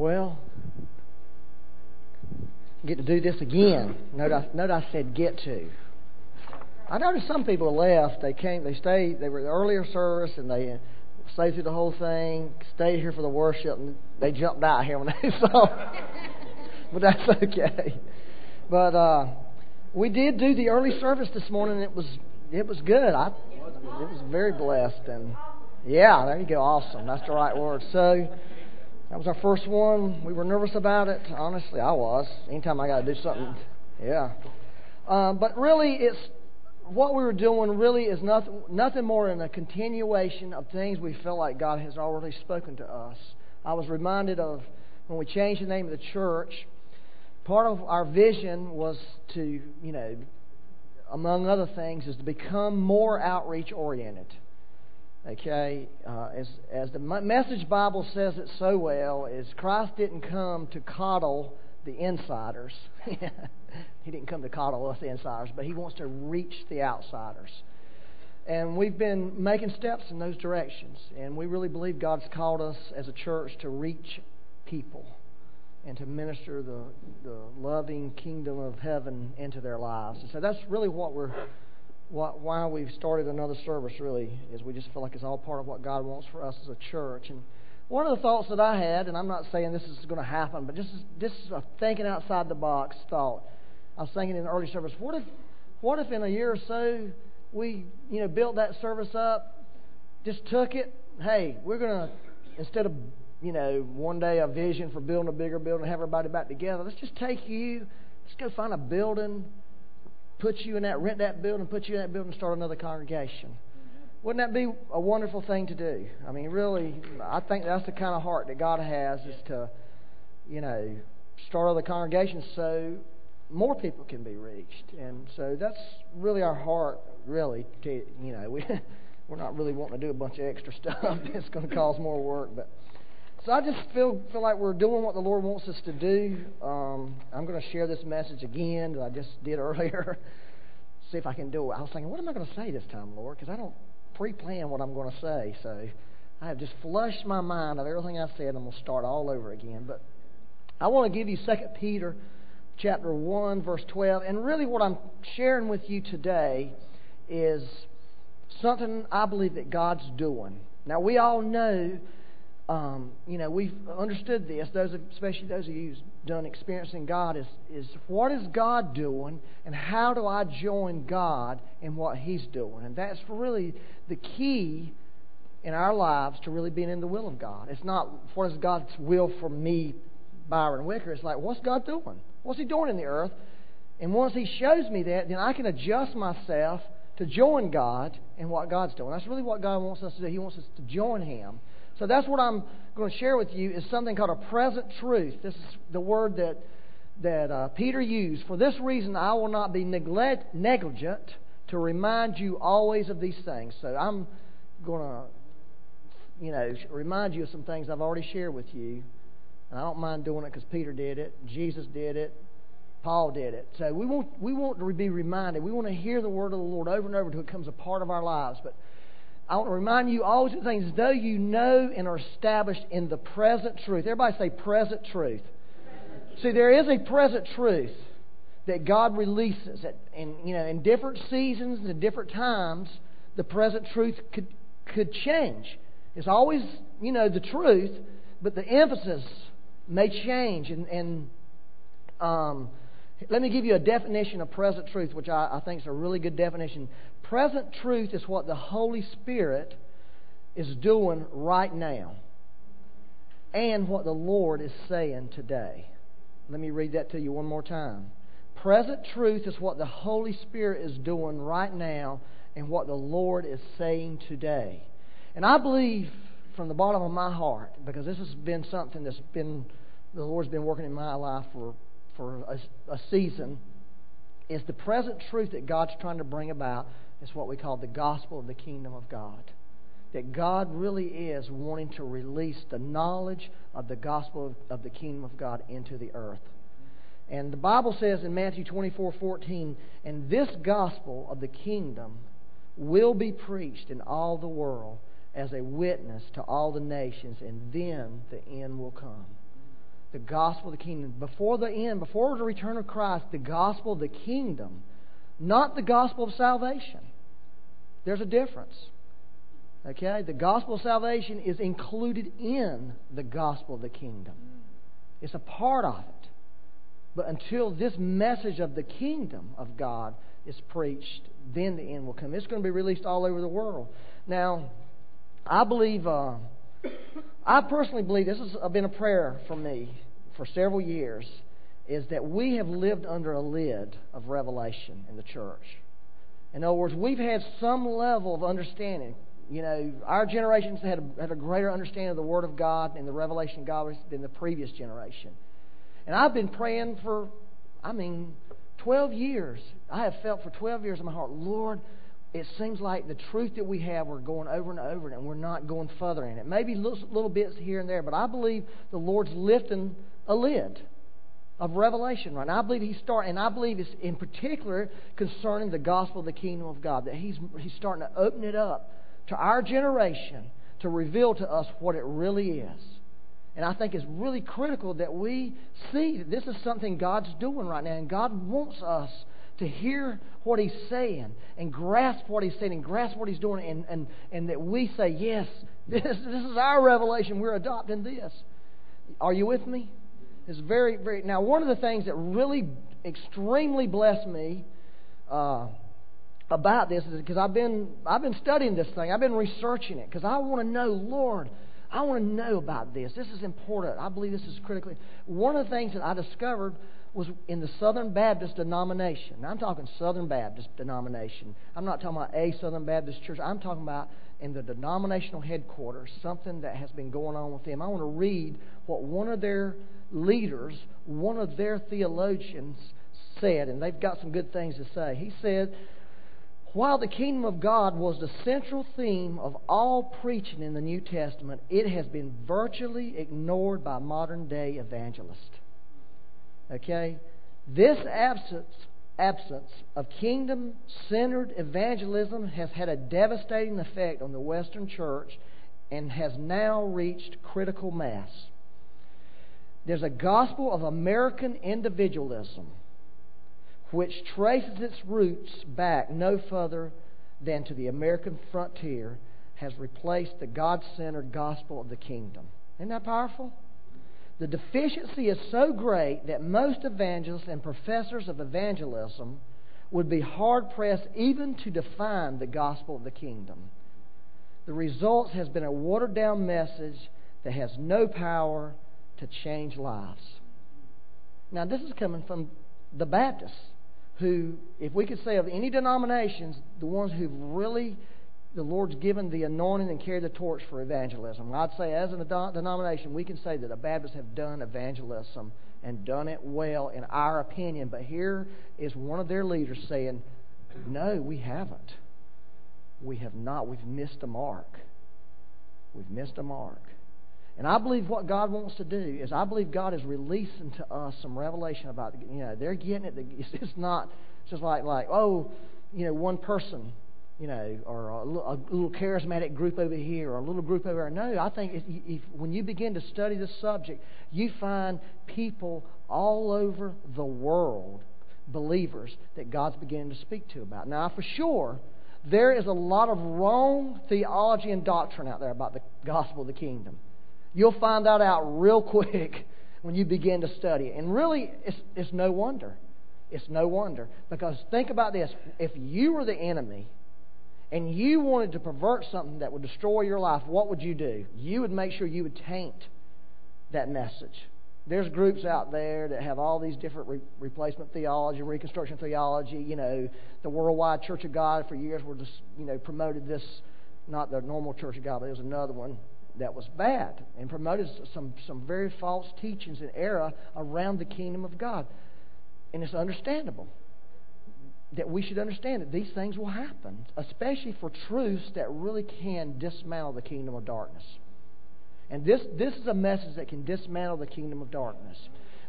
well, get to do this again. Note I, note I said get to. I noticed some people left. They came, they stayed, they were the earlier service, and they stayed through the whole thing, stayed here for the worship, and they jumped out here when they saw. but that's okay. But uh, we did do the early service this morning. It was it was good. I it was very blessed, and yeah, there you go, awesome. That's the right word. So. That was our first one. We were nervous about it. Honestly, I was. Anytime I got to do something, yeah. Um, but really, it's what we were doing. Really, is nothing nothing more than a continuation of things we felt like God has already spoken to us. I was reminded of when we changed the name of the church. Part of our vision was to, you know, among other things, is to become more outreach oriented. Okay, uh, as as the Message Bible says it so well, is Christ didn't come to coddle the insiders. he didn't come to coddle us insiders, but he wants to reach the outsiders. And we've been making steps in those directions, and we really believe God's called us as a church to reach people and to minister the the loving kingdom of heaven into their lives. And so that's really what we're why we've started another service really is we just feel like it's all part of what God wants for us as a church. And one of the thoughts that I had, and I'm not saying this is going to happen, but just this is a thinking outside the box thought. I was thinking in the early service, what if, what if in a year or so we, you know, built that service up, just took it. Hey, we're going to instead of you know one day a vision for building a bigger building, have everybody back together. Let's just take you. Let's go find a building put you in that, rent that building, put you in that building, start another congregation. Wouldn't that be a wonderful thing to do? I mean, really, I think that's the kind of heart that God has is to, you know, start other congregations so more people can be reached. And so that's really our heart, really. To, you know, we, we're not really wanting to do a bunch of extra stuff that's going to cause more work, but so I just feel feel like we're doing what the Lord wants us to do. Um, I'm going to share this message again that I just did earlier. See if I can do it. I was thinking, what am I going to say this time, Lord? Because I don't pre-plan what I'm going to say. So I have just flushed my mind of everything I said. I'm going to start all over again. But I want to give you Second Peter chapter one, verse twelve, and really what I'm sharing with you today is something I believe that God's doing. Now we all know um, you know, we've understood this. Those, especially those of you who've done experiencing God, is is what is God doing, and how do I join God in what He's doing? And that's really the key in our lives to really being in the will of God. It's not what is God's will for me, Byron Wicker. It's like what's God doing? What's He doing in the earth? And once He shows me that, then I can adjust myself to join God in what God's doing. That's really what God wants us to do. He wants us to join Him so that's what I'm going to share with you is something called a present truth. This is the word that that uh, Peter used. For this reason, I will not be neglect, negligent to remind you always of these things. So I'm going to, you know, remind you of some things I've already shared with you. And I don't mind doing it because Peter did it, Jesus did it, Paul did it. So we want we want to be reminded. We want to hear the word of the Lord over and over until it becomes a part of our lives. But I want to remind you all these things, though you know and are established in the present truth. Everybody say present truth. See, there is a present truth that God releases. In, you know, in different seasons and different times, the present truth could, could change. It's always, you know, the truth, but the emphasis may change. And, and um, let me give you a definition of present truth, which I, I think is a really good definition. Present truth is what the Holy Spirit is doing right now and what the Lord is saying today. Let me read that to you one more time. Present truth is what the Holy Spirit is doing right now and what the Lord is saying today. And I believe from the bottom of my heart, because this has been something that's been, the Lord's been working in my life for, for a, a season, is the present truth that God's trying to bring about is what we call the gospel of the kingdom of God. That God really is wanting to release the knowledge of the gospel of, of the kingdom of God into the earth. And the Bible says in Matthew 24 14, and this gospel of the kingdom will be preached in all the world as a witness to all the nations, and then the end will come. the gospel of the kingdom. Before the end, before the return of Christ, the gospel of the kingdom, not the gospel of salvation. There's a difference. Okay? The gospel of salvation is included in the gospel of the kingdom, it's a part of it. But until this message of the kingdom of God is preached, then the end will come. It's going to be released all over the world. Now, I believe, uh, I personally believe this has been a prayer for me for several years, is that we have lived under a lid of revelation in the church. In other words, we've had some level of understanding. You know, our generations had a, had a greater understanding of the Word of God and the revelation of God than the previous generation. And I've been praying for, I mean, 12 years. I have felt for 12 years in my heart, Lord, it seems like the truth that we have, we're going over and over, and we're not going further in it. Maybe little, little bits here and there, but I believe the Lord's lifting a lid of revelation right now. I believe He's starting, and I believe it's in particular concerning the gospel of the kingdom of God, that He's, he's starting to open it up to our generation to reveal to us what it really is. And I think it's really critical that we see that this is something God's doing right now, and God wants us to hear what He's saying and grasp what He's saying and grasp what He's doing, and, and, and that we say, Yes, this, this is our revelation. We're adopting this. Are you with me? It's very, very. Now, one of the things that really extremely blessed me. Uh, about this is because I've been I've been studying this thing. I've been researching it because I want to know, Lord, I want to know about this. This is important. I believe this is critically. One of the things that I discovered was in the Southern Baptist denomination. Now, I'm talking Southern Baptist denomination. I'm not talking about a Southern Baptist church. I'm talking about in the denominational headquarters, something that has been going on with them. I want to read what one of their leaders, one of their theologians said, and they've got some good things to say. He said, while the kingdom of God was the central theme of all preaching in the New Testament, it has been virtually ignored by modern day evangelists. Okay? This absence, absence of kingdom centered evangelism has had a devastating effect on the Western church and has now reached critical mass. There's a gospel of American individualism which traces its roots back no further than to the American frontier, has replaced the God centered gospel of the kingdom. Isn't that powerful? The deficiency is so great that most evangelists and professors of evangelism would be hard pressed even to define the gospel of the kingdom. The result has been a watered down message that has no power to change lives. Now, this is coming from the Baptists who, if we could say of any denominations, the ones who've really, the Lord's given the anointing and carried the torch for evangelism. I'd say, as a denomination, we can say that the Baptists have done evangelism and done it well, in our opinion. But here is one of their leaders saying, No, we haven't. We have not. We've missed a mark. We've missed a mark. And I believe what God wants to do is I believe God is releasing to us some revelation about you know they're getting it. It's not just like like oh you know one person you know or a, a little charismatic group over here or a little group over there. No, I think if, if when you begin to study this subject, you find people all over the world, believers that God's beginning to speak to about. Now, for sure, there is a lot of wrong theology and doctrine out there about the gospel of the kingdom. You'll find that out real quick when you begin to study it. And really, it's, it's no wonder. It's no wonder. Because think about this if you were the enemy and you wanted to pervert something that would destroy your life, what would you do? You would make sure you would taint that message. There's groups out there that have all these different re- replacement theology, reconstruction theology. You know, the Worldwide Church of God for years were just, you know, promoted this, not the normal Church of God, but there was another one that was bad and promoted some, some very false teachings and error around the kingdom of God. And it's understandable that we should understand that these things will happen, especially for truths that really can dismantle the kingdom of darkness. And this, this is a message that can dismantle the kingdom of darkness.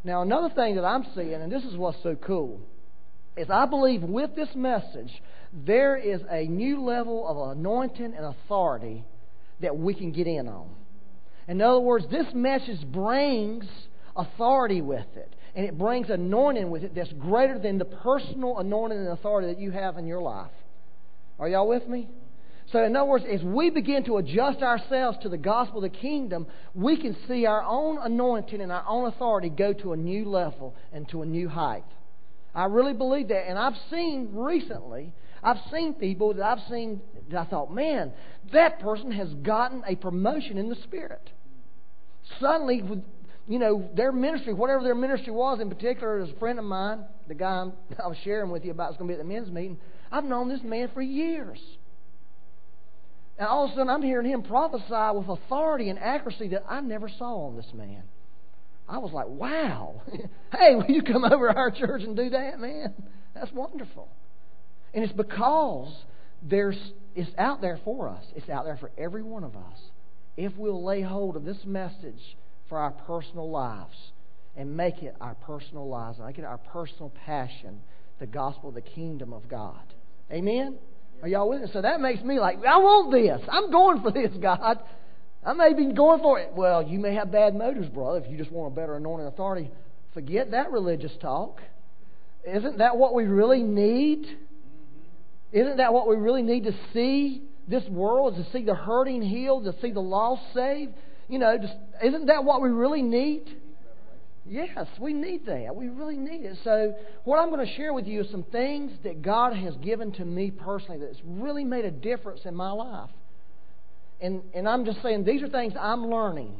Now, another thing that I'm seeing, and this is what's so cool, is I believe with this message, there is a new level of anointing and authority that we can get in on. In other words, this message brings authority with it. And it brings anointing with it that's greater than the personal anointing and authority that you have in your life. Are y'all with me? So, in other words, as we begin to adjust ourselves to the gospel of the kingdom, we can see our own anointing and our own authority go to a new level and to a new height. I really believe that. And I've seen recently, I've seen people that I've seen I thought, man, that person has gotten a promotion in the Spirit. Suddenly, you know, their ministry, whatever their ministry was in particular, as a friend of mine, the guy I was sharing with you about is going to be at the men's meeting, I've known this man for years. And all of a sudden, I'm hearing him prophesy with authority and accuracy that I never saw on this man. I was like, wow. hey, will you come over to our church and do that, man? That's wonderful. And it's because there's, it's out there for us. It's out there for every one of us. If we'll lay hold of this message for our personal lives and make it our personal lives, make it our personal passion, the gospel of the kingdom of God. Amen? Are y'all with me? So that makes me like, I want this. I'm going for this, God. I may be going for it. Well, you may have bad motives, brother, if you just want a better anointing authority. Forget that religious talk. Isn't that what we really need? Isn't that what we really need to see this world? Is To see the hurting healed, to see the lost saved? You know, just, isn't that what we really need? Yes, we need that. We really need it. So, what I'm going to share with you is some things that God has given to me personally that's really made a difference in my life. And, and I'm just saying, these are things I'm learning.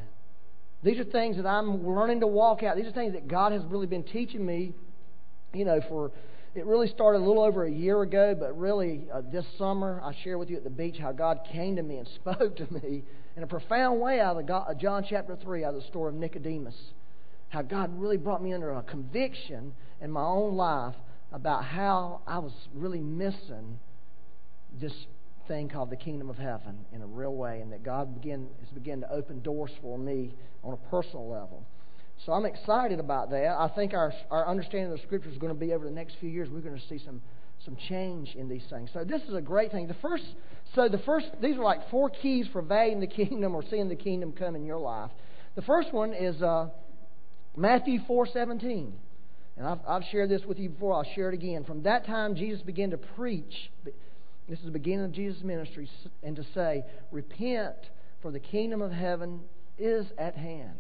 These are things that I'm learning to walk out. These are things that God has really been teaching me, you know, for. It really started a little over a year ago, but really uh, this summer I shared with you at the beach how God came to me and spoke to me in a profound way out of God, John chapter 3, out of the story of Nicodemus how God really brought me under a conviction in my own life about how I was really missing this thing called the kingdom of heaven in a real way, and that God began, has begun to open doors for me on a personal level. So I'm excited about that. I think our, our understanding of the Scripture is going to be over the next few years. We're going to see some some change in these things. So this is a great thing. The first, so the first, these are like four keys for valuing the kingdom or seeing the kingdom come in your life. The first one is uh, Matthew 4:17. And I've, I've shared this with you before. I'll share it again. From that time, Jesus began to preach. This is the beginning of Jesus' ministry, and to say, "Repent, for the kingdom of heaven is at hand."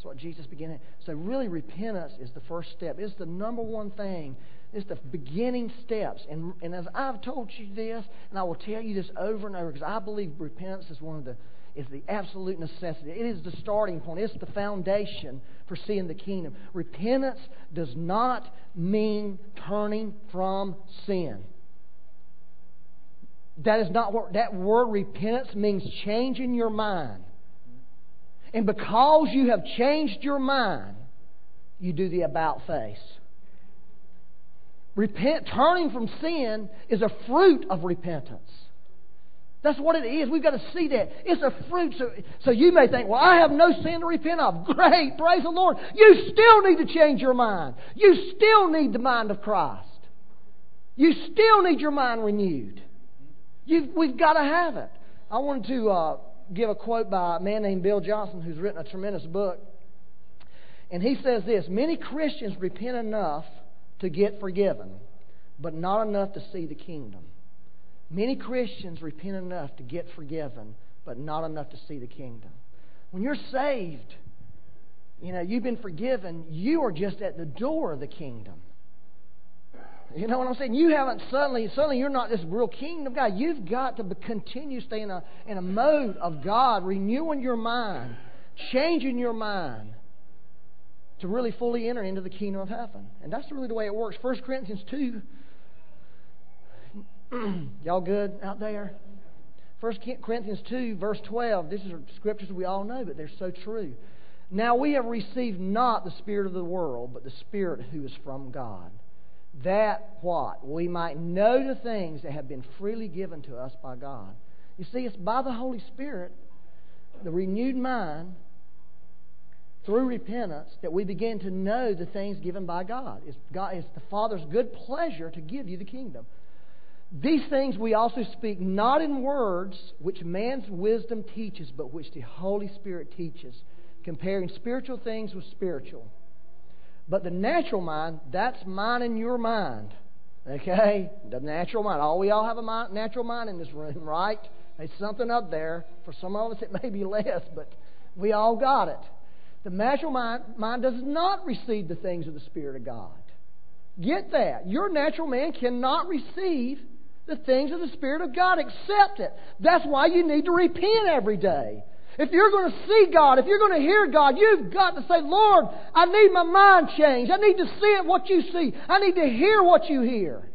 That's what Jesus began. So, really, repentance is the first step. It's the number one thing. It's the beginning steps. And, and as I've told you this, and I will tell you this over and over, because I believe repentance is one of the is the absolute necessity. It is the starting point. It's the foundation for seeing the kingdom. Repentance does not mean turning from sin. That is not what that word repentance means changing your mind. And because you have changed your mind, you do the about face. Repent, turning from sin is a fruit of repentance. That's what it is. We've got to see that. It's a fruit. So, so you may think, well, I have no sin to repent of. Great. Praise the Lord. You still need to change your mind. You still need the mind of Christ. You still need your mind renewed. You've, we've got to have it. I wanted to uh, give a quote by a man named Bill Johnson who's written a tremendous book. And he says this Many Christians repent enough to get forgiven, but not enough to see the kingdom. Many Christians repent enough to get forgiven, but not enough to see the kingdom. When you're saved, you know, you've been forgiven, you are just at the door of the kingdom. You know what I'm saying? You haven't suddenly, suddenly you're not this real kingdom guy. You've got to continue staying in a, in a mode of God, renewing your mind, changing your mind to really fully enter into the kingdom of heaven. And that's really the way it works. 1 Corinthians 2 Y'all good out there? 1 Corinthians 2, verse 12. These are scriptures we all know, but they're so true. Now we have received not the Spirit of the world, but the Spirit who is from God. That what? We might know the things that have been freely given to us by God. You see, it's by the Holy Spirit, the renewed mind, through repentance, that we begin to know the things given by God. It's, God, it's the Father's good pleasure to give you the kingdom. These things we also speak not in words which man's wisdom teaches, but which the Holy Spirit teaches, comparing spiritual things with spiritual. But the natural mind, that's mine and your mind. Okay? The natural mind. All we all have a mind, natural mind in this room, right? It's something up there. For some of us, it may be less, but we all got it. The natural mind, mind does not receive the things of the Spirit of God. Get that. Your natural man cannot receive the things of the Spirit of God. Accept it. That's why you need to repent every day. If you're going to see God, if you're going to hear God, you've got to say, Lord, I need my mind changed. I need to see it what you see. I need to hear what you hear.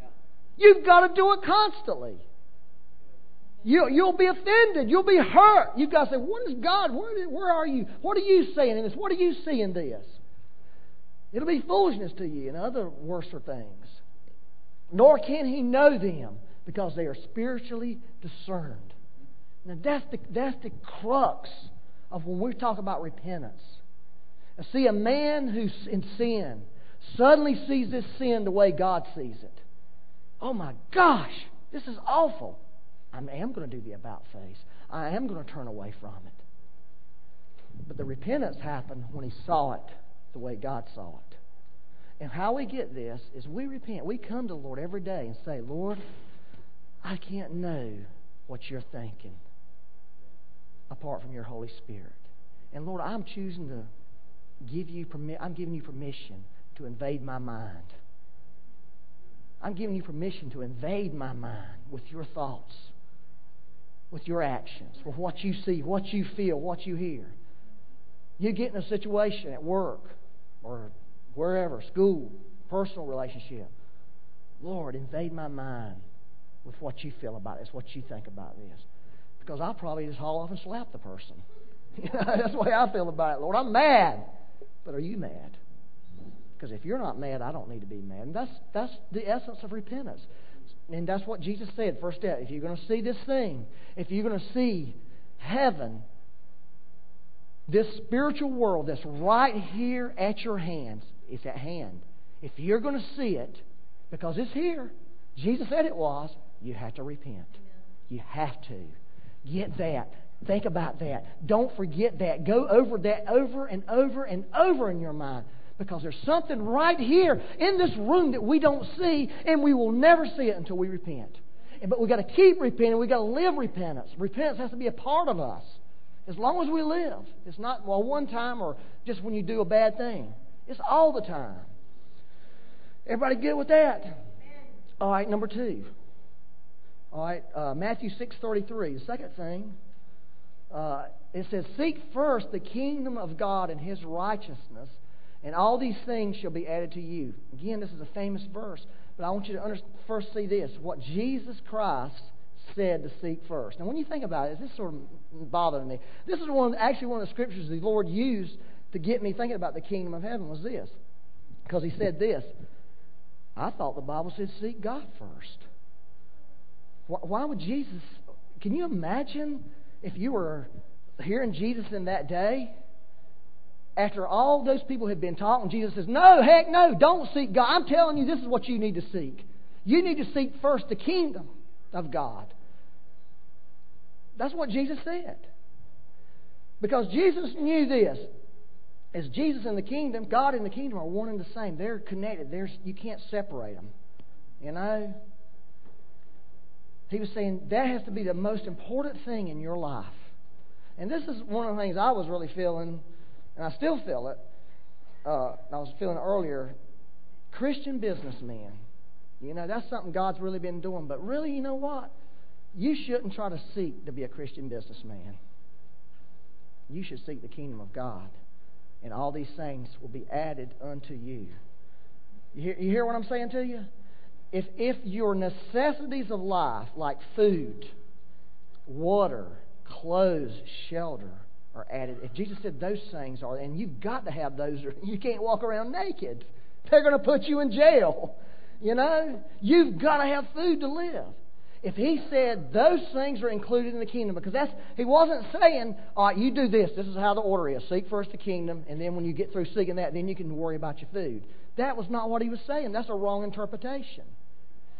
You've got to do it constantly. You, you'll be offended. You'll be hurt. You've got to say, What is God? Where, where are you? What are you seeing in this? What are you seeing this? It'll be foolishness to you and other worser things. Nor can he know them because they are spiritually discerned. Now, that's the, that's the crux of when we talk about repentance. Now, see, a man who's in sin suddenly sees this sin the way God sees it. Oh my gosh, this is awful. I am going to do the about face. I am going to turn away from it. But the repentance happened when he saw it the way God saw it. And how we get this is we repent. We come to the Lord every day and say, Lord, I can't know what you're thinking apart from your Holy Spirit. And Lord, I'm choosing to give you permi- I'm giving you permission to invade my mind. I'm giving you permission to invade my mind with your thoughts, with your actions, with what you see, what you feel, what you hear. You get in a situation at work or wherever, school, personal relationship. Lord, invade my mind with what you feel about this, what you think about this. Because I'll probably just haul off and slap the person. That's the way I feel about it, Lord. I'm mad. But are you mad? Because if you're not mad, I don't need to be mad. And that's, that's the essence of repentance. And that's what Jesus said, first step. If you're going to see this thing, if you're going to see heaven, this spiritual world that's right here at your hands, it's at hand. If you're going to see it, because it's here, Jesus said it was, you have to repent. You have to. Get that. Think about that. Don't forget that. Go over that over and over and over in your mind. Because there's something right here in this room that we don't see, and we will never see it until we repent. But we've got to keep repenting. We've got to live repentance. Repentance has to be a part of us as long as we live. It's not well one time or just when you do a bad thing. It's all the time. Everybody good with that? All right, number two. All right, uh, Matthew six thirty three. The second thing, uh, it says, "Seek first the kingdom of God and His righteousness, and all these things shall be added to you." Again, this is a famous verse, but I want you to first see this: what Jesus Christ said to seek first. Now, when you think about it, this is sort of bothered me. This is one, actually one of the scriptures the Lord used to get me thinking about the kingdom of heaven was this. Because he said this I thought the Bible said seek God first. Why would Jesus? Can you imagine if you were hearing Jesus in that day? After all those people had been talking, Jesus says, No, heck no, don't seek God. I'm telling you, this is what you need to seek. You need to seek first the kingdom of God. That's what Jesus said. Because Jesus knew this as Jesus and the kingdom, God and the kingdom are one and the same. They're connected. There's, you can't separate them. You know? He was saying that has to be the most important thing in your life. And this is one of the things I was really feeling, and I still feel it. Uh, I was feeling earlier. Christian businessmen. You know, that's something God's really been doing. But really, you know what? You shouldn't try to seek to be a Christian businessman. You should seek the kingdom of God and all these things will be added unto you. You hear, you hear what I'm saying to you? If, if your necessities of life, like food, water, clothes, shelter, are added, if Jesus said those things are, and you've got to have those, you can't walk around naked. They're going to put you in jail. You know? You've got to have food to live if he said those things are included in the kingdom, because that's he wasn't saying, all right, you do this. This is how the order is. Seek first the kingdom, and then when you get through seeking that, then you can worry about your food. That was not what he was saying. That's a wrong interpretation.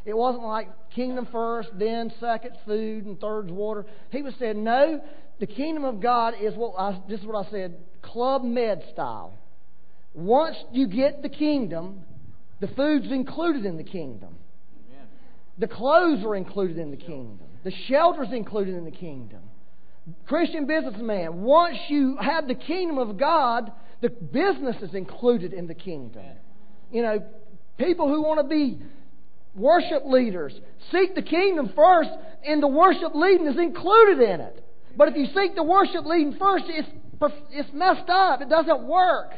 It wasn't like kingdom first, then second food, and third water. He was saying, no, the kingdom of God is what I, this is what I said, Club Med style. Once you get the kingdom, the food's included in the kingdom. The clothes are included in the kingdom. The shelter's included in the kingdom. Christian businessman, once you have the kingdom of God, the business is included in the kingdom. You know, people who want to be worship leaders seek the kingdom first, and the worship leading is included in it. But if you seek the worship leading first, it's, it's messed up. It doesn't work.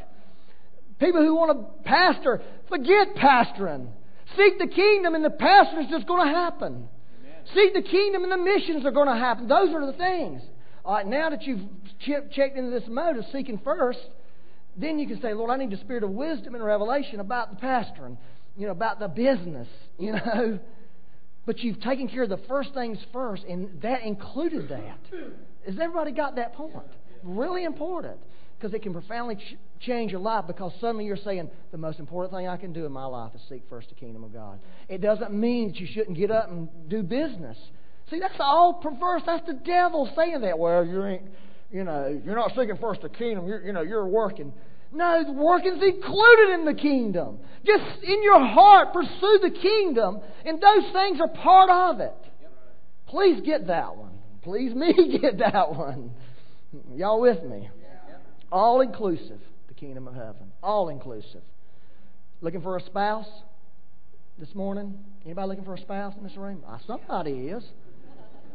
People who want to pastor, forget pastoring. Seek the kingdom, and the pastor is just going to happen. Amen. Seek the kingdom, and the missions are going to happen. Those are the things. All right, now that you've checked into this mode of seeking first, then you can say, Lord, I need the spirit of wisdom and revelation about the pastor and you know about the business, you know. But you've taken care of the first things first, and that included that. Has everybody got that point? Really important because it can profoundly ch- change your life because suddenly you're saying, the most important thing I can do in my life is seek first the kingdom of God. It doesn't mean that you shouldn't get up and do business. See, that's all perverse. That's the devil saying that. Well, you ain't, you know, you're not seeking first the kingdom. You're, you know, you're working. No, the working's included in the kingdom. Just in your heart, pursue the kingdom, and those things are part of it. Please get that one. Please me get that one. Y'all with me? All inclusive, the kingdom of heaven. All inclusive. Looking for a spouse this morning? Anybody looking for a spouse in this room? Ah, somebody is.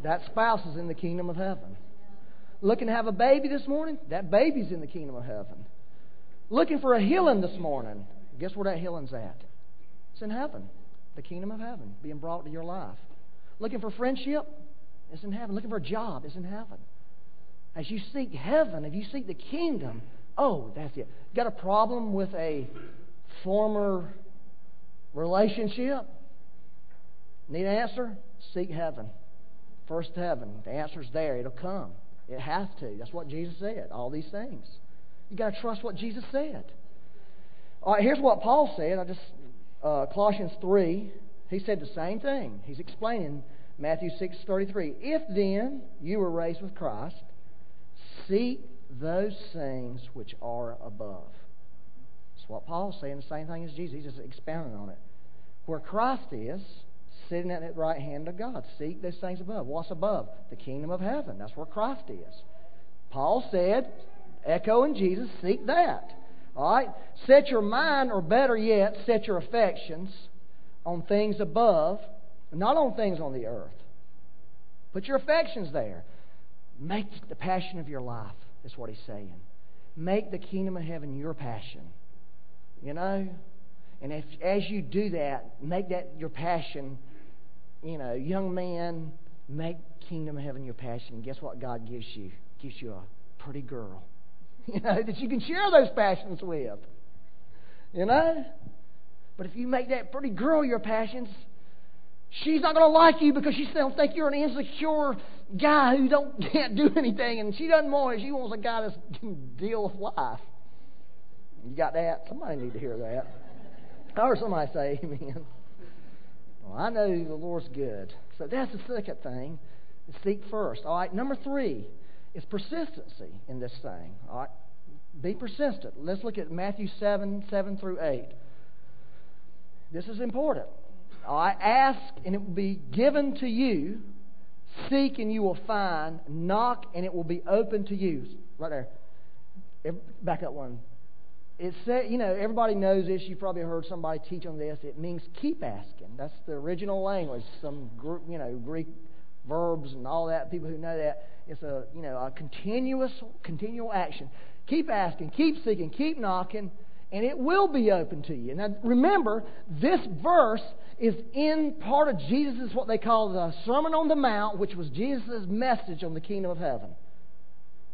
That spouse is in the kingdom of heaven. Looking to have a baby this morning? That baby's in the kingdom of heaven. Looking for a healing this morning? Guess where that healing's at? It's in heaven. The kingdom of heaven being brought to your life. Looking for friendship? It's in heaven. Looking for a job? It's in heaven. As you seek heaven, if you seek the kingdom, oh, that's it. Got a problem with a former relationship? Need an answer? Seek heaven. First heaven. The answer's there. It'll come. It has to. That's what Jesus said. All these things. You got to trust what Jesus said. All right, here's what Paul said. I just uh, Colossians three. He said the same thing. He's explaining Matthew six thirty three. If then you were raised with Christ, Seek those things which are above. That's what Paul's saying, the same thing as Jesus. He's just expounding on it. Where Christ is, sitting at the right hand of God. Seek those things above. What's above? The kingdom of heaven. That's where Christ is. Paul said, echoing Jesus, seek that. All right? Set your mind, or better yet, set your affections on things above, not on things on the earth. Put your affections there. Make the passion of your life, is what he's saying. Make the kingdom of heaven your passion. You know? And if, as you do that, make that your passion, you know, young man, make kingdom of heaven your passion. And guess what God gives you? Gives you a pretty girl. You know, that you can share those passions with. You know? But if you make that pretty girl your passions, she's not going to like you because she don't think you're an insecure guy who don't can't do anything, and she doesn't want it. She wants a guy that can deal with life. You got that? Somebody need to hear that. Heard somebody say Amen. Well, I know the Lord's good. So that's the second thing. Seek first. All right. Number three is persistency in this thing. All right. Be persistent. Let's look at Matthew seven seven through eight. This is important. Right. Ask and it will be given to you. Seek and you will find. Knock and it will be open to you. Right there. Back up one. It said, you know, everybody knows this. You've probably heard somebody teach on this. It means keep asking. That's the original language. Some, you know, Greek verbs and all that. People who know that. It's a, you know, a continuous, continual action. Keep asking, keep seeking, keep knocking, and it will be open to you. Now, remember, this verse is in part of Jesus' what they call the Sermon on the Mount, which was Jesus' message on the kingdom of heaven.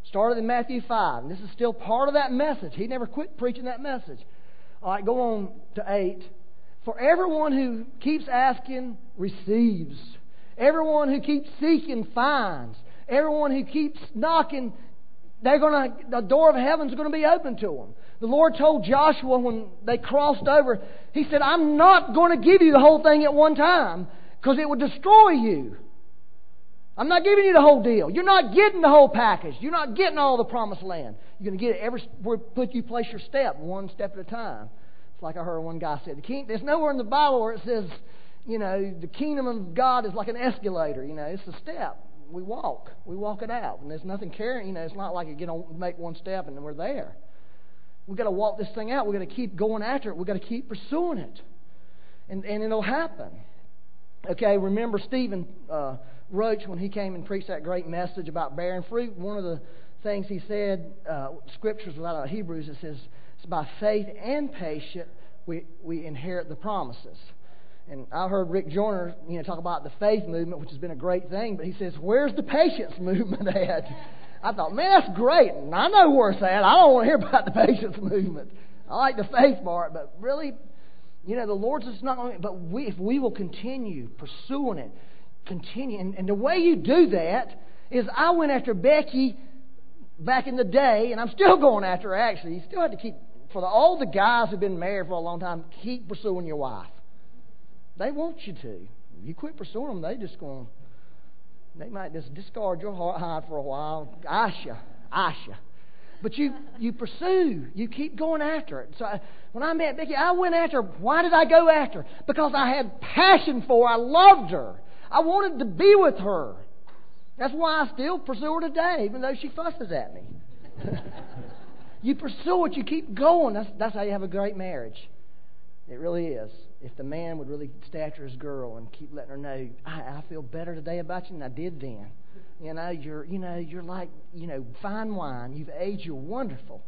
Started in Matthew 5, and this is still part of that message. He never quit preaching that message. All right, go on to 8. For everyone who keeps asking receives. Everyone who keeps seeking finds. Everyone who keeps knocking, they're gonna the door of heaven's going to be open to them. The Lord told Joshua when they crossed over, He said, I'm not going to give you the whole thing at one time because it would destroy you. I'm not giving you the whole deal. You're not getting the whole package. You're not getting all the promised land. You're going to get it every put you place your step one step at a time. It's like I heard one guy say. The king, there's nowhere in the Bible where it says, you know, the kingdom of God is like an escalator. You know, it's a step. We walk. We walk it out, and there's nothing carrying. You know, it's not like you get on, make one step and then we're there. We've got to walk this thing out. We've got to keep going after it. We've got to keep pursuing it, and and it'll happen. Okay, remember Stephen. Uh, Roach, when he came and preached that great message about bearing fruit, one of the things he said, uh, scriptures out of Hebrews, it says, it's by faith and patience we, we inherit the promises. And I heard Rick Joyner, you know, talk about the faith movement, which has been a great thing, but he says, where's the patience movement at? I thought, man, that's great. I know where it's at. I don't want to hear about the patience movement. I like the faith part, but really, you know, the Lord's just not going but we, if we will continue pursuing it, continue. And, and the way you do that is I went after Becky back in the day, and I'm still going after her actually. You still have to keep, for the, all the guys who've been married for a long time, keep pursuing your wife. They want you to. If you quit pursuing them, they just going they might just discard your heart hide for a while. Asha, Asha. But you, you pursue, you keep going after it. So I, when I met Becky, I went after her. Why did I go after her? Because I had passion for her. I loved her. I wanted to be with her. That's why I still pursue her today, even though she fusses at me. you pursue it, you keep going. That's, that's how you have a great marriage. It really is. If the man would really after his girl and keep letting her know, I, I feel better today about you than I did then. You know, you're you know, you're like, you know, fine wine. You've aged, you're wonderful.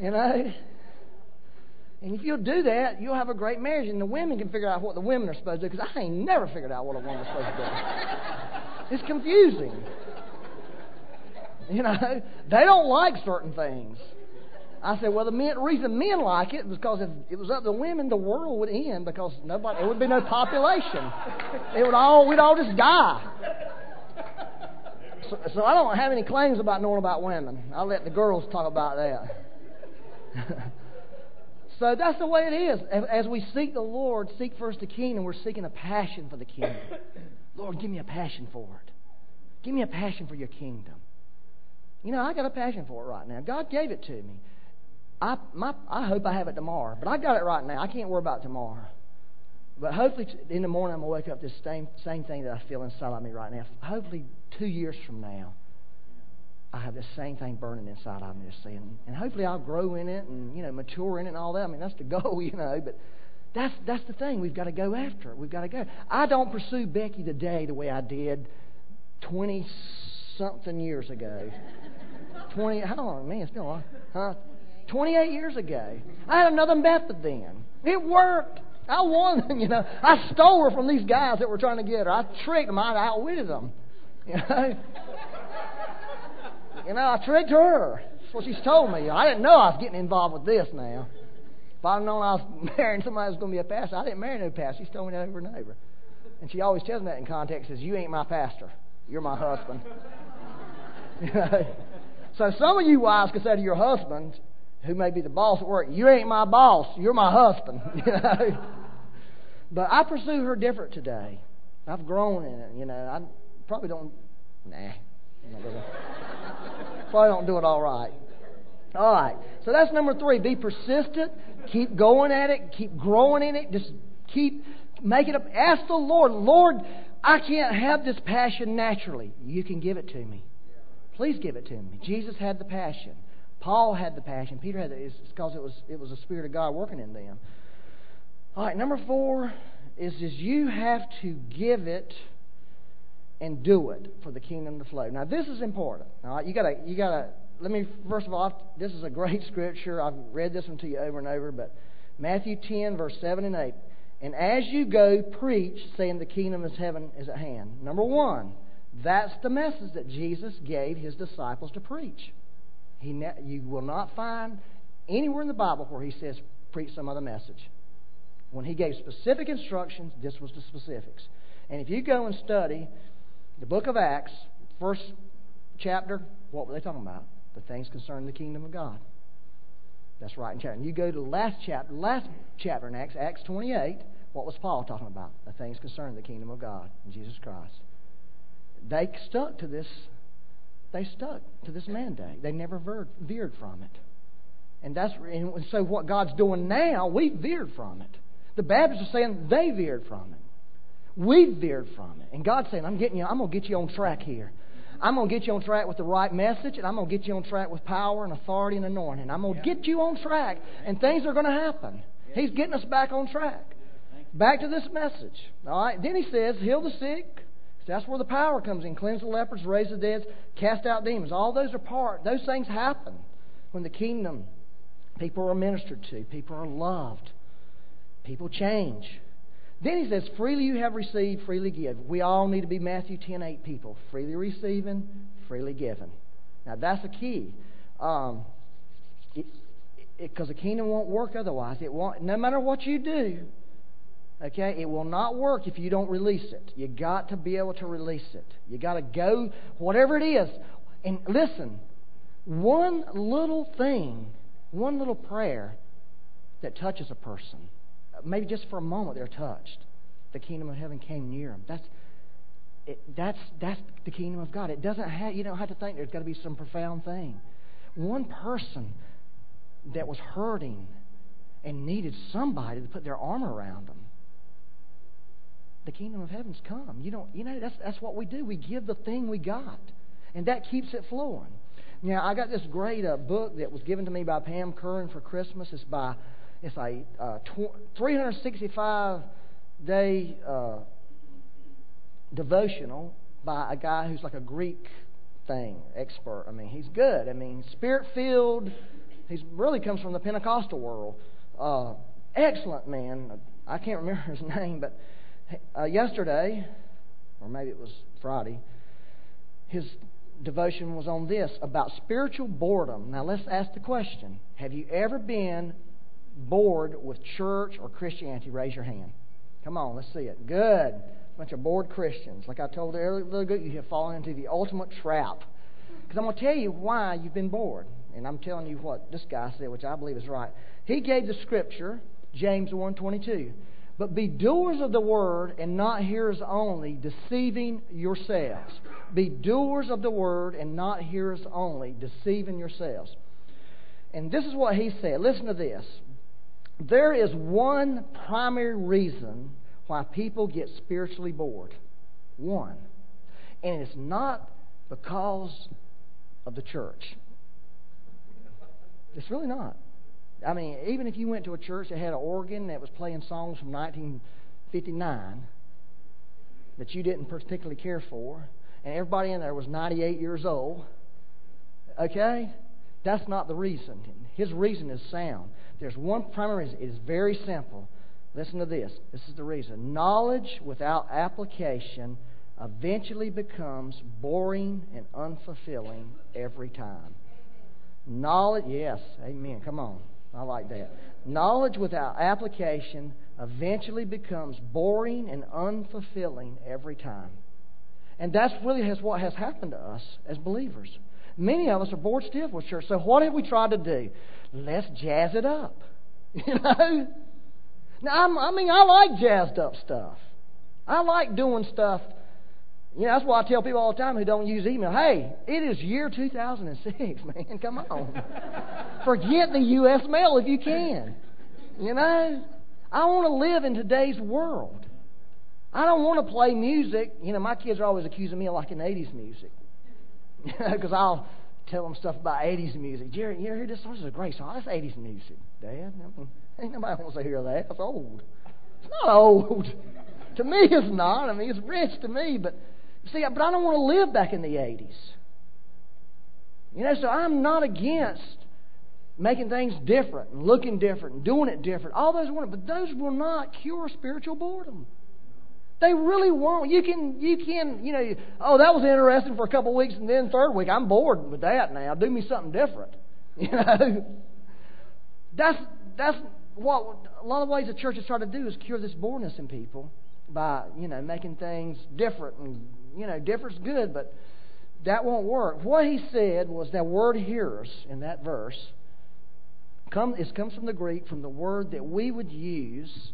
You know? And if you'll do that, you'll have a great marriage. And the women can figure out what the women are supposed to do because I ain't never figured out what a woman's supposed to do. It's confusing. You know, they don't like certain things. I said, well, the men, reason men like it was because if it was up to women, the world would end because nobody, there would be no population. It would all, we'd all just die. So, so I don't have any claims about knowing about women. I'll let the girls talk about that. So that's the way it is. As we seek the Lord, seek first the kingdom, we're seeking a passion for the kingdom. Lord, give me a passion for it. Give me a passion for your kingdom. You know, I got a passion for it right now. God gave it to me. I, my, I hope I have it tomorrow, but I got it right now. I can't worry about tomorrow. But hopefully, in the morning, I'm going to wake up this same, same thing that I feel inside of me right now. Hopefully, two years from now, I have the same thing burning inside of me, saying, and hopefully I'll grow in it and you know mature in it and all that. I mean that's the goal, you know. But that's that's the thing. We've got to go after it. We've got to go. I don't pursue Becky today the way I did twenty something years ago. Twenty how long? Man, it's been a long, huh? Twenty eight years ago. I had another method then. It worked. I won. You know, I stole her from these guys that were trying to get her. I tricked them. I outwitted them. You know. You know, I tricked her. That's what she's told me. I didn't know I was getting involved with this now. If I'd known I was marrying somebody who was going to be a pastor, I didn't marry no pastor. She's told me that over and over. And she always tells me that in context says, You ain't my pastor. You're my husband. you know? So some of you wives can say to your husband, who may be the boss at work, You ain't my boss. You're my husband. you know? But I pursue her different today. I've grown in it. You know, I probably don't. Nah. Probably don't do it all right. All right. So that's number three. Be persistent. Keep going at it. Keep growing in it. Just keep making up. Ask the Lord, Lord, I can't have this passion naturally. You can give it to me. Please give it to me. Jesus had the passion. Paul had the passion. Peter had it. It's because it was it was the Spirit of God working in them. All right. Number four is is you have to give it and do it for the kingdom to flow. Now, this is important. All right, you gotta, you gotta. Let me first of all, this is a great scripture. I've read this one to you over and over, but Matthew 10, verse 7 and 8. And as you go, preach, saying the kingdom of heaven is at hand. Number one, that's the message that Jesus gave his disciples to preach. You will not find anywhere in the Bible where he says preach some other message. When he gave specific instructions, this was the specifics. And if you go and study the book of Acts, first chapter, what were they talking about? The things concerning the kingdom of God. That's right in chapter. And you go to the last chapter, last chapter in Acts, Acts 28. What was Paul talking about? The things concerning the kingdom of God and Jesus Christ. they stuck to this. They stuck to this mandate. They never veered from it. And that's and so what God's doing now, we veered from it. The Baptists are saying they veered from it. We veered from it. And God's saying, I'm getting you, I'm gonna get you on track here. I'm going to get you on track with the right message, and I'm going to get you on track with power and authority and anointing. I'm going to get you on track, and things are going to happen. He's getting us back on track. Back to this message. All right. Then he says, heal the sick. That's where the power comes in. Cleanse the lepers, raise the dead, cast out demons. All those are part. Those things happen when the kingdom people are ministered to, people are loved, people change. Then he says, freely you have received, freely give. We all need to be Matthew 10 8 people. Freely receiving, freely giving. Now that's the key. Um, because the kingdom won't work otherwise. It won't, no matter what you do, okay, it will not work if you don't release it. You got to be able to release it. You got to go, whatever it is. And listen, one little thing, one little prayer that touches a person maybe just for a moment they're touched. The kingdom of heaven came near them. That's it, that's that's the kingdom of God. It doesn't have you don't have to think there's got to be some profound thing. One person that was hurting and needed somebody to put their arm around them. The kingdom of heaven's come. You don't you know that's that's what we do. We give the thing we got, and that keeps it flowing. Now I got this great uh, book that was given to me by Pam Curran for Christmas. It's by it's a uh, 365 day uh, devotional by a guy who's like a Greek thing expert. I mean, he's good. I mean, spirit filled. He really comes from the Pentecostal world. Uh, excellent man. I can't remember his name, but uh, yesterday, or maybe it was Friday, his devotion was on this about spiritual boredom. Now let's ask the question Have you ever been bored with church or Christianity, raise your hand. Come on, let's see it. Good. Bunch of bored Christians. Like I told you earlier, you have fallen into the ultimate trap. Because I'm going to tell you why you've been bored. And I'm telling you what this guy said, which I believe is right. He gave the scripture, James 1.22. But be doers of the word and not hearers only, deceiving yourselves. Be doers of the word and not hearers only, deceiving yourselves. And this is what he said. Listen to this. There is one primary reason why people get spiritually bored. One. And it's not because of the church. It's really not. I mean, even if you went to a church that had an organ that was playing songs from 1959 that you didn't particularly care for, and everybody in there was 98 years old, okay? That's not the reason. His reason is sound. There's one primary reason. It is very simple. Listen to this. This is the reason. Knowledge without application eventually becomes boring and unfulfilling every time. Knowledge, yes, amen. Come on. I like that. Knowledge without application eventually becomes boring and unfulfilling every time. And that's really has what has happened to us as believers. Many of us are bored stiff with church. So what have we tried to do? let's jazz it up. You know? Now, I'm, I mean, I like jazzed up stuff. I like doing stuff. You know, that's why I tell people all the time who don't use email, hey, it is year 2006, man. Come on. Forget the U.S. mail if you can. You know? I want to live in today's world. I don't want to play music. You know, my kids are always accusing me of liking 80s music. Because I'll tell them stuff about 80s music. Jerry, you hear this? This is a great song. That's 80s music, Dad. ain't nobody wants to hear that. It's old. It's not old. to me, it's not. I mean, it's rich to me, but see, but I don't want to live back in the 80s. You know, so I'm not against making things different and looking different and doing it different. All those want, but those will not cure spiritual boredom. They really won't. You can, you can, you know, oh, that was interesting for a couple of weeks, and then third week, I'm bored with that now. Do me something different. You know, that's that's what a lot of ways the church has tried to do is cure this boredom in people by you know making things different, and you know, different's good, but that won't work. What he said was that word hearers in that verse come, it comes from the Greek, from the word that we would use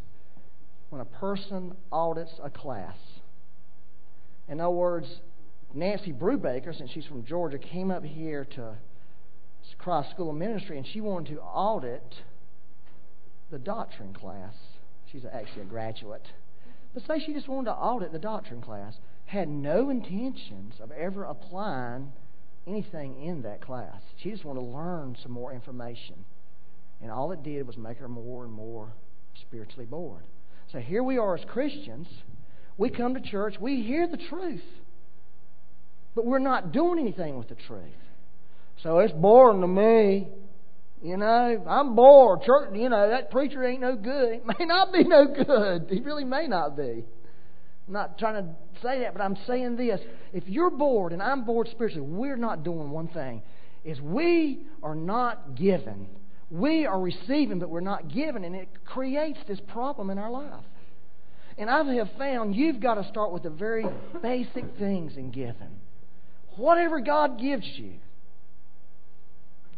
when a person audits a class. In other words, Nancy Brubaker, since she's from Georgia, came up here to Christ School of Ministry, and she wanted to audit the doctrine class. She's actually a graduate. But say she just wanted to audit the doctrine class, had no intentions of ever applying anything in that class. She just wanted to learn some more information. And all it did was make her more and more spiritually bored. So here we are as Christians. We come to church, we hear the truth, but we're not doing anything with the truth. So it's boring to me. You know, I'm bored. Church, you know, that preacher ain't no good. It may not be no good. He really may not be. I'm not trying to say that, but I'm saying this. If you're bored and I'm bored spiritually, we're not doing one thing. Is we are not given. We are receiving, but we're not giving, and it creates this problem in our life. And I have found you've got to start with the very basic things in giving. Whatever God gives you,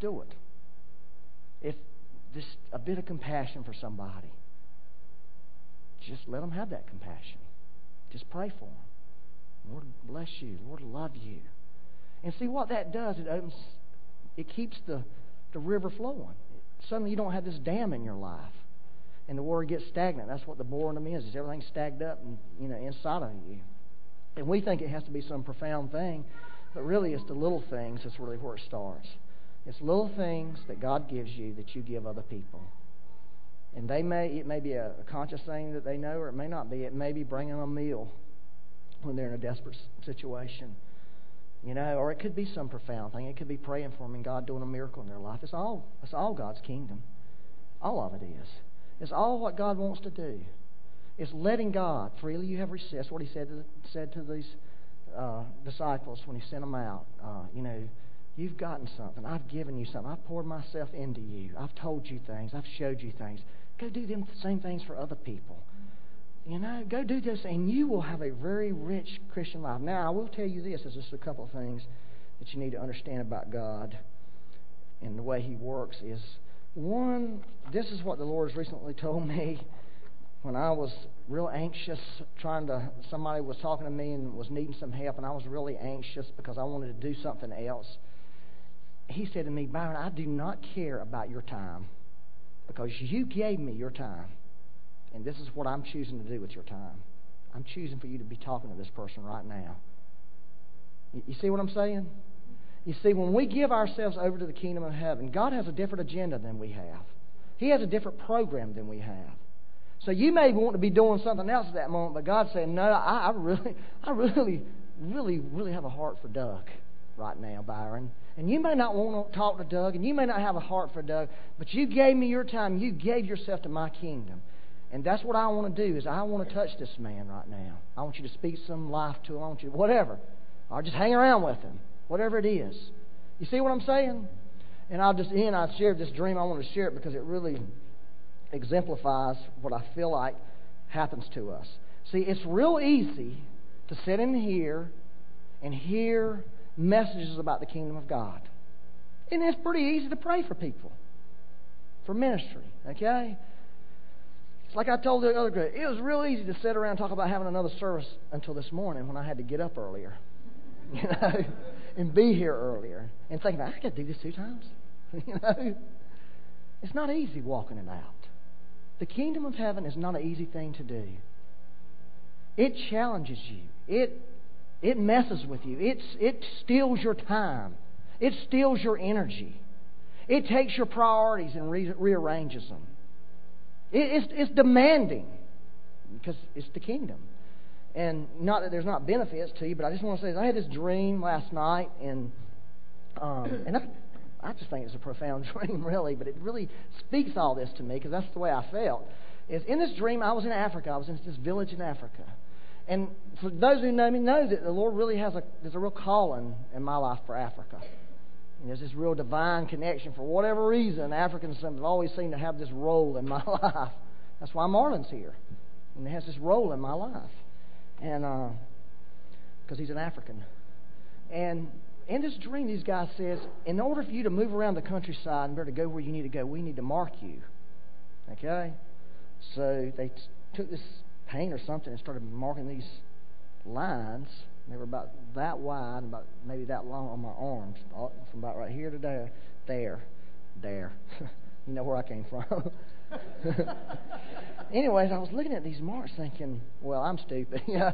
do it. If just a bit of compassion for somebody, just let them have that compassion. Just pray for them. Lord bless you. Lord love you. And see what that does, it opens it keeps the, the river flowing. Suddenly you don't have this dam in your life. And the water gets stagnant. That's what the boredom is, is everything stacked up and you know, inside of you. And we think it has to be some profound thing, but really it's the little things that's really where it starts. It's little things that God gives you that you give other people. And they may it may be a, a conscious thing that they know, or it may not be. It may be bringing a meal when they're in a desperate situation. You know, or it could be some profound thing. It could be praying for them and God doing a miracle in their life. It's all it's all God's kingdom. All of it is. It's all what God wants to do. It's letting God freely you have received. That's what He said to, said to these uh, disciples when He sent them out. Uh, you know, you've gotten something. I've given you something. I've poured myself into you. I've told you things. I've showed you things. Go do them same things for other people. You know, go do this, and you will have a very rich Christian life. Now, I will tell you this: there's just a couple of things that you need to understand about God and the way He works. Is one, this is what the Lord has recently told me when I was real anxious, trying to. Somebody was talking to me and was needing some help, and I was really anxious because I wanted to do something else. He said to me, Byron, I do not care about your time because you gave me your time. And this is what I'm choosing to do with your time. I'm choosing for you to be talking to this person right now. You see what I'm saying? You see, when we give ourselves over to the kingdom of heaven, God has a different agenda than we have. He has a different program than we have. So you may want to be doing something else at that moment, but God's saying, "No, I, I really, I really, really, really have a heart for Doug right now, Byron. And you may not want to talk to Doug, and you may not have a heart for Doug, but you gave me your time. You gave yourself to my kingdom. And that's what I want to do is I want to touch this man right now. I want you to speak some life to him. I want you to, whatever. Or just hang around with him. Whatever it is. You see what I'm saying? And I'll just end, I shared this dream. I want to share it because it really exemplifies what I feel like happens to us. See, it's real easy to sit in here and hear messages about the kingdom of God. And it's pretty easy to pray for people, for ministry, okay? It's like I told the other group, it was real easy to sit around and talk about having another service until this morning when I had to get up earlier, you know, and be here earlier, and thinking, about I could do this two times, you know. It's not easy walking it out. The kingdom of heaven is not an easy thing to do. It challenges you. It it messes with you. It's, it steals your time. It steals your energy. It takes your priorities and re- rearranges them. It, it's, it's demanding because it's the kingdom. And not that there's not benefits to you, but I just want to say I had this dream last night, and um, and I, I just think it's a profound dream, really. But it really speaks all this to me because that's the way I felt. Is in this dream I was in Africa. I was in this village in Africa, and for those who know me know that the Lord really has a there's a real calling in my life for Africa. And there's this real divine connection. For whatever reason, Africans have always seemed to have this role in my life. That's why Marlon's here. And he has this role in my life. And because uh, he's an African. And in this dream, these guys says, in order for you to move around the countryside and be able to go where you need to go, we need to mark you. Okay? So they t- took this paint or something and started marking these lines They were about that wide, about maybe that long on my arms, from about right here to there, there, there. you know where I came from. Anyways, I was looking at these marks thinking, well, I'm stupid. yeah,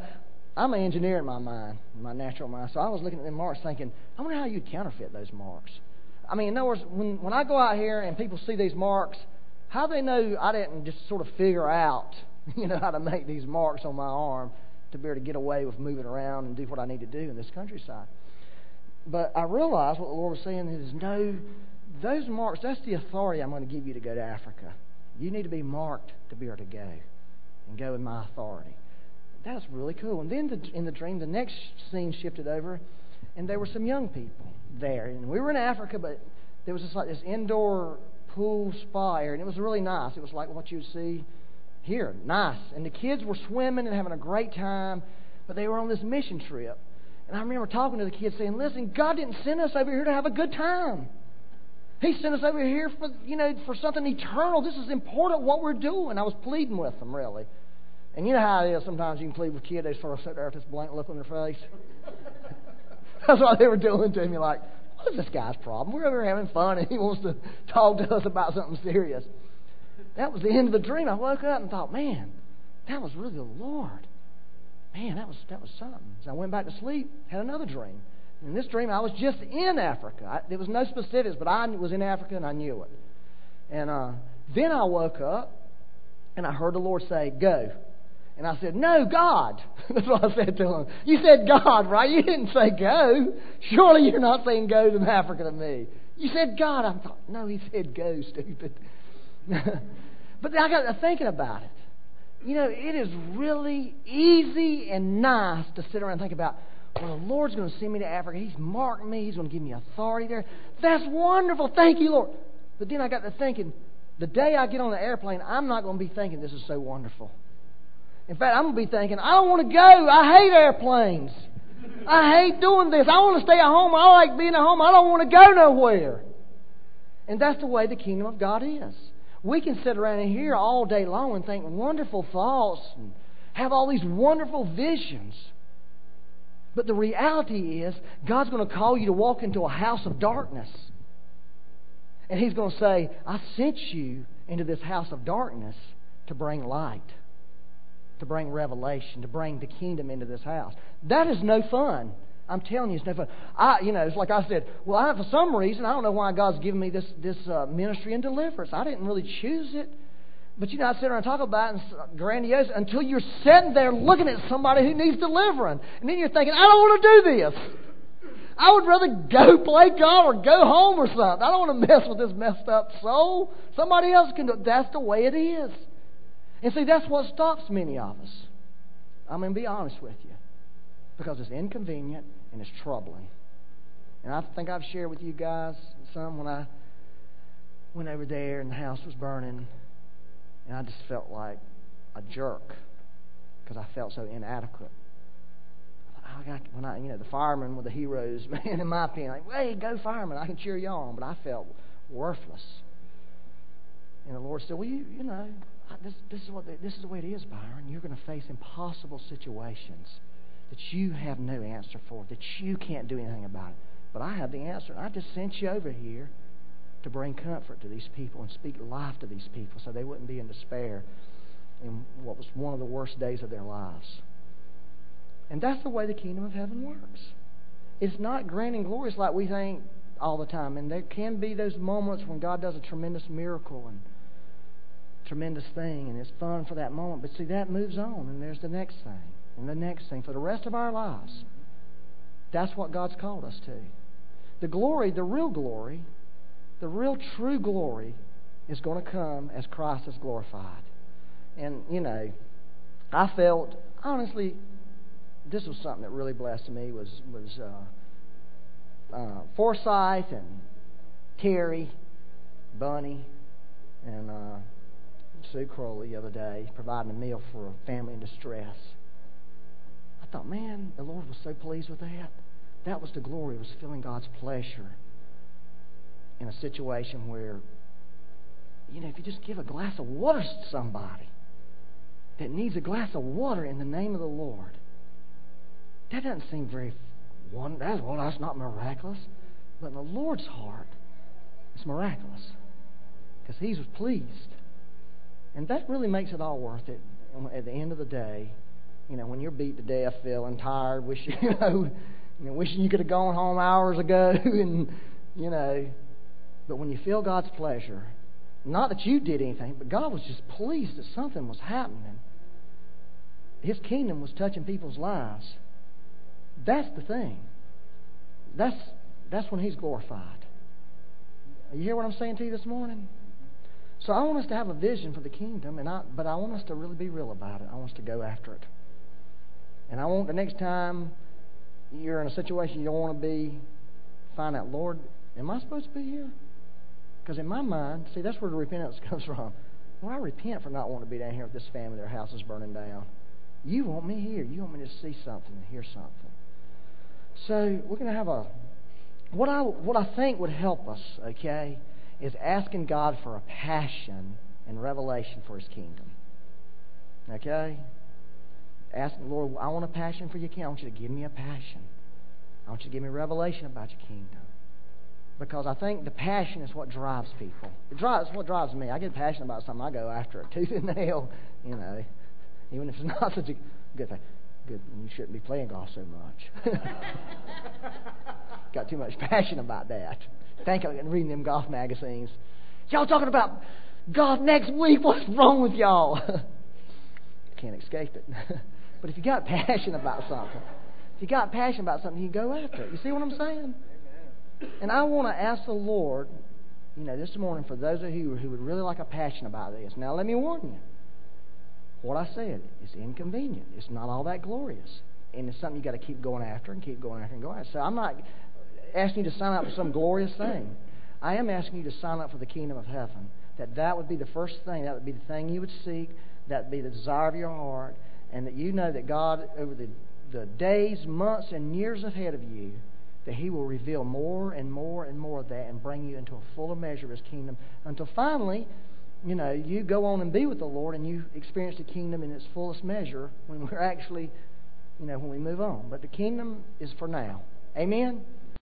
I'm an engineer in my mind, in my natural mind. So I was looking at the marks thinking, I wonder how you'd counterfeit those marks. I mean, in other words, when, when I go out here and people see these marks, how they know I didn't just sort of figure out, you know, how to make these marks on my arm to be able to get away with moving around and do what I need to do in this countryside. But I realized what the Lord was saying is no, those marks, that's the authority I'm going to give you to go to Africa. You need to be marked to be able to go and go in my authority. That's really cool. And then the, in the dream, the next scene shifted over, and there were some young people there. And we were in Africa, but there was just like this indoor pool spa area, and it was really nice. It was like what you would see here. Nice. And the kids were swimming and having a great time, but they were on this mission trip. And I remember talking to the kids saying, Listen, God didn't send us over here to have a good time. He sent us over here for you know for something eternal. This is important what we're doing. I was pleading with them really. And you know how it is sometimes you can plead with kids, they sort of sit there with this blank look on their face. That's what they were doing to me, like, what's this guy's problem? We're over here having fun and he wants to talk to us about something serious. That was the end of the dream. I woke up and thought, man, that was really the Lord. Man, that was that was something. So I went back to sleep, had another dream. In this dream, I was just in Africa. I, there was no specifics, but I was in Africa and I knew it. And uh, then I woke up and I heard the Lord say, "Go." And I said, No, God. That's what I said to him. You said God, right? You didn't say go. Surely you're not saying go to Africa to me. You said God. I thought, No, he said go, stupid. but I got to thinking about it. You know, it is really easy and nice to sit around and think about, well, the Lord's going to send me to Africa. He's marked me. He's going to give me authority there. That's wonderful. Thank you, Lord. But then I got to thinking, the day I get on the airplane, I'm not going to be thinking this is so wonderful. In fact, I'm going to be thinking, I don't want to go. I hate airplanes. I hate doing this. I want to stay at home. I like being at home. I don't want to go nowhere. And that's the way the kingdom of God is. We can sit around here all day long and think wonderful thoughts and have all these wonderful visions. But the reality is, God's going to call you to walk into a house of darkness. And He's going to say, I sent you into this house of darkness to bring light to bring revelation, to bring the kingdom into this house. That is no fun. I'm telling you, it's never. I, you know, it's like I said. Well, I, for some reason, I don't know why God's given me this this uh, ministry and deliverance. I didn't really choose it, but you know, I sit there and talk about it and grandiose until you're sitting there looking at somebody who needs delivering, and then you're thinking, I don't want to do this. I would rather go play golf or go home or something. I don't want to mess with this messed up soul. Somebody else can do it. That's the way it is. And see, that's what stops many of us. I'm going to be honest with you. Because it's inconvenient and it's troubling. And I think I've shared with you guys some when I went over there and the house was burning. And I just felt like a jerk because I felt so inadequate. I got, when I, you know, the firemen were the heroes, man, in my opinion. Like, hey, go firemen, I can cheer you on. But I felt worthless. And the Lord said, well, you, you know, this, this, is what this is the way it is, Byron. You're going to face impossible situations that you have no answer for, that you can't do anything about it. But I have the answer. I just sent you over here to bring comfort to these people and speak life to these people so they wouldn't be in despair in what was one of the worst days of their lives. And that's the way the kingdom of heaven works. It's not granting glories like we think all the time. And there can be those moments when God does a tremendous miracle and tremendous thing and it's fun for that moment. But see, that moves on, and there's the next thing, and the next thing for the rest of our lives. That's what God's called us to. The glory, the real glory, the real true glory is going to come as Christ is glorified. And, you know, I felt, honestly, this was something that really blessed me was, was uh, uh, Forsyth and Terry, Bunny, and uh, Sue Crowley the other day, providing a meal for a family in distress. I thought, man, the Lord was so pleased with that. That was the glory, was feeling God's pleasure in a situation where, you know, if you just give a glass of water to somebody that needs a glass of water in the name of the Lord, That doesn't seem very one. That's well, that's not miraculous. But in the Lord's heart, it's miraculous because He was pleased, and that really makes it all worth it. At the end of the day, you know, when you're beat to death, feeling tired, wishing you know, you know wishing you could have gone home hours ago, and you know, but when you feel God's pleasure, not that you did anything, but God was just pleased that something was happening. His kingdom was touching people's lives. That's the thing. That's that's when He's glorified. You hear what I'm saying to you this morning? So I want us to have a vision for the kingdom, and I, but I want us to really be real about it. I want us to go after it. And I want the next time you're in a situation you don't want to be, find out, Lord, am I supposed to be here? Because in my mind, see, that's where the repentance comes from. Well, I repent for not wanting to be down here with this family. Their house is burning down. You want me here. You want me to see something hear something. So we're going to have a what I what I think would help us, okay, is asking God for a passion and revelation for His kingdom. Okay, asking Lord, I want a passion for Your kingdom. I want you to give me a passion. I want you to give me revelation about Your kingdom. Because I think the passion is what drives people. It drives what drives me. I get passionate about something, I go after it tooth and nail. You know, even if it's not such a good thing. Good, you shouldn't be playing golf so much. Got too much passion about that. Think I'm reading them golf magazines. Y'all talking about golf next week? What's wrong with y'all? Can't escape it. But if you got passion about something, if you got passion about something, you go after it. You see what I'm saying? And I want to ask the Lord, you know, this morning for those of you who would really like a passion about this. Now, let me warn you. What I said is inconvenient. It's not all that glorious. And it's something you got to keep going after and keep going after and going after. So I'm not asking you to sign up for some glorious thing. I am asking you to sign up for the kingdom of heaven. That that would be the first thing. That would be the thing you would seek. That would be the desire of your heart. And that you know that God, over the, the days, months, and years ahead of you, that He will reveal more and more and more of that and bring you into a fuller measure of His kingdom until finally, you know, you go on and be with the Lord and you experience the kingdom in its fullest measure when we're actually, you know, when we move on. But the kingdom is for now. Amen?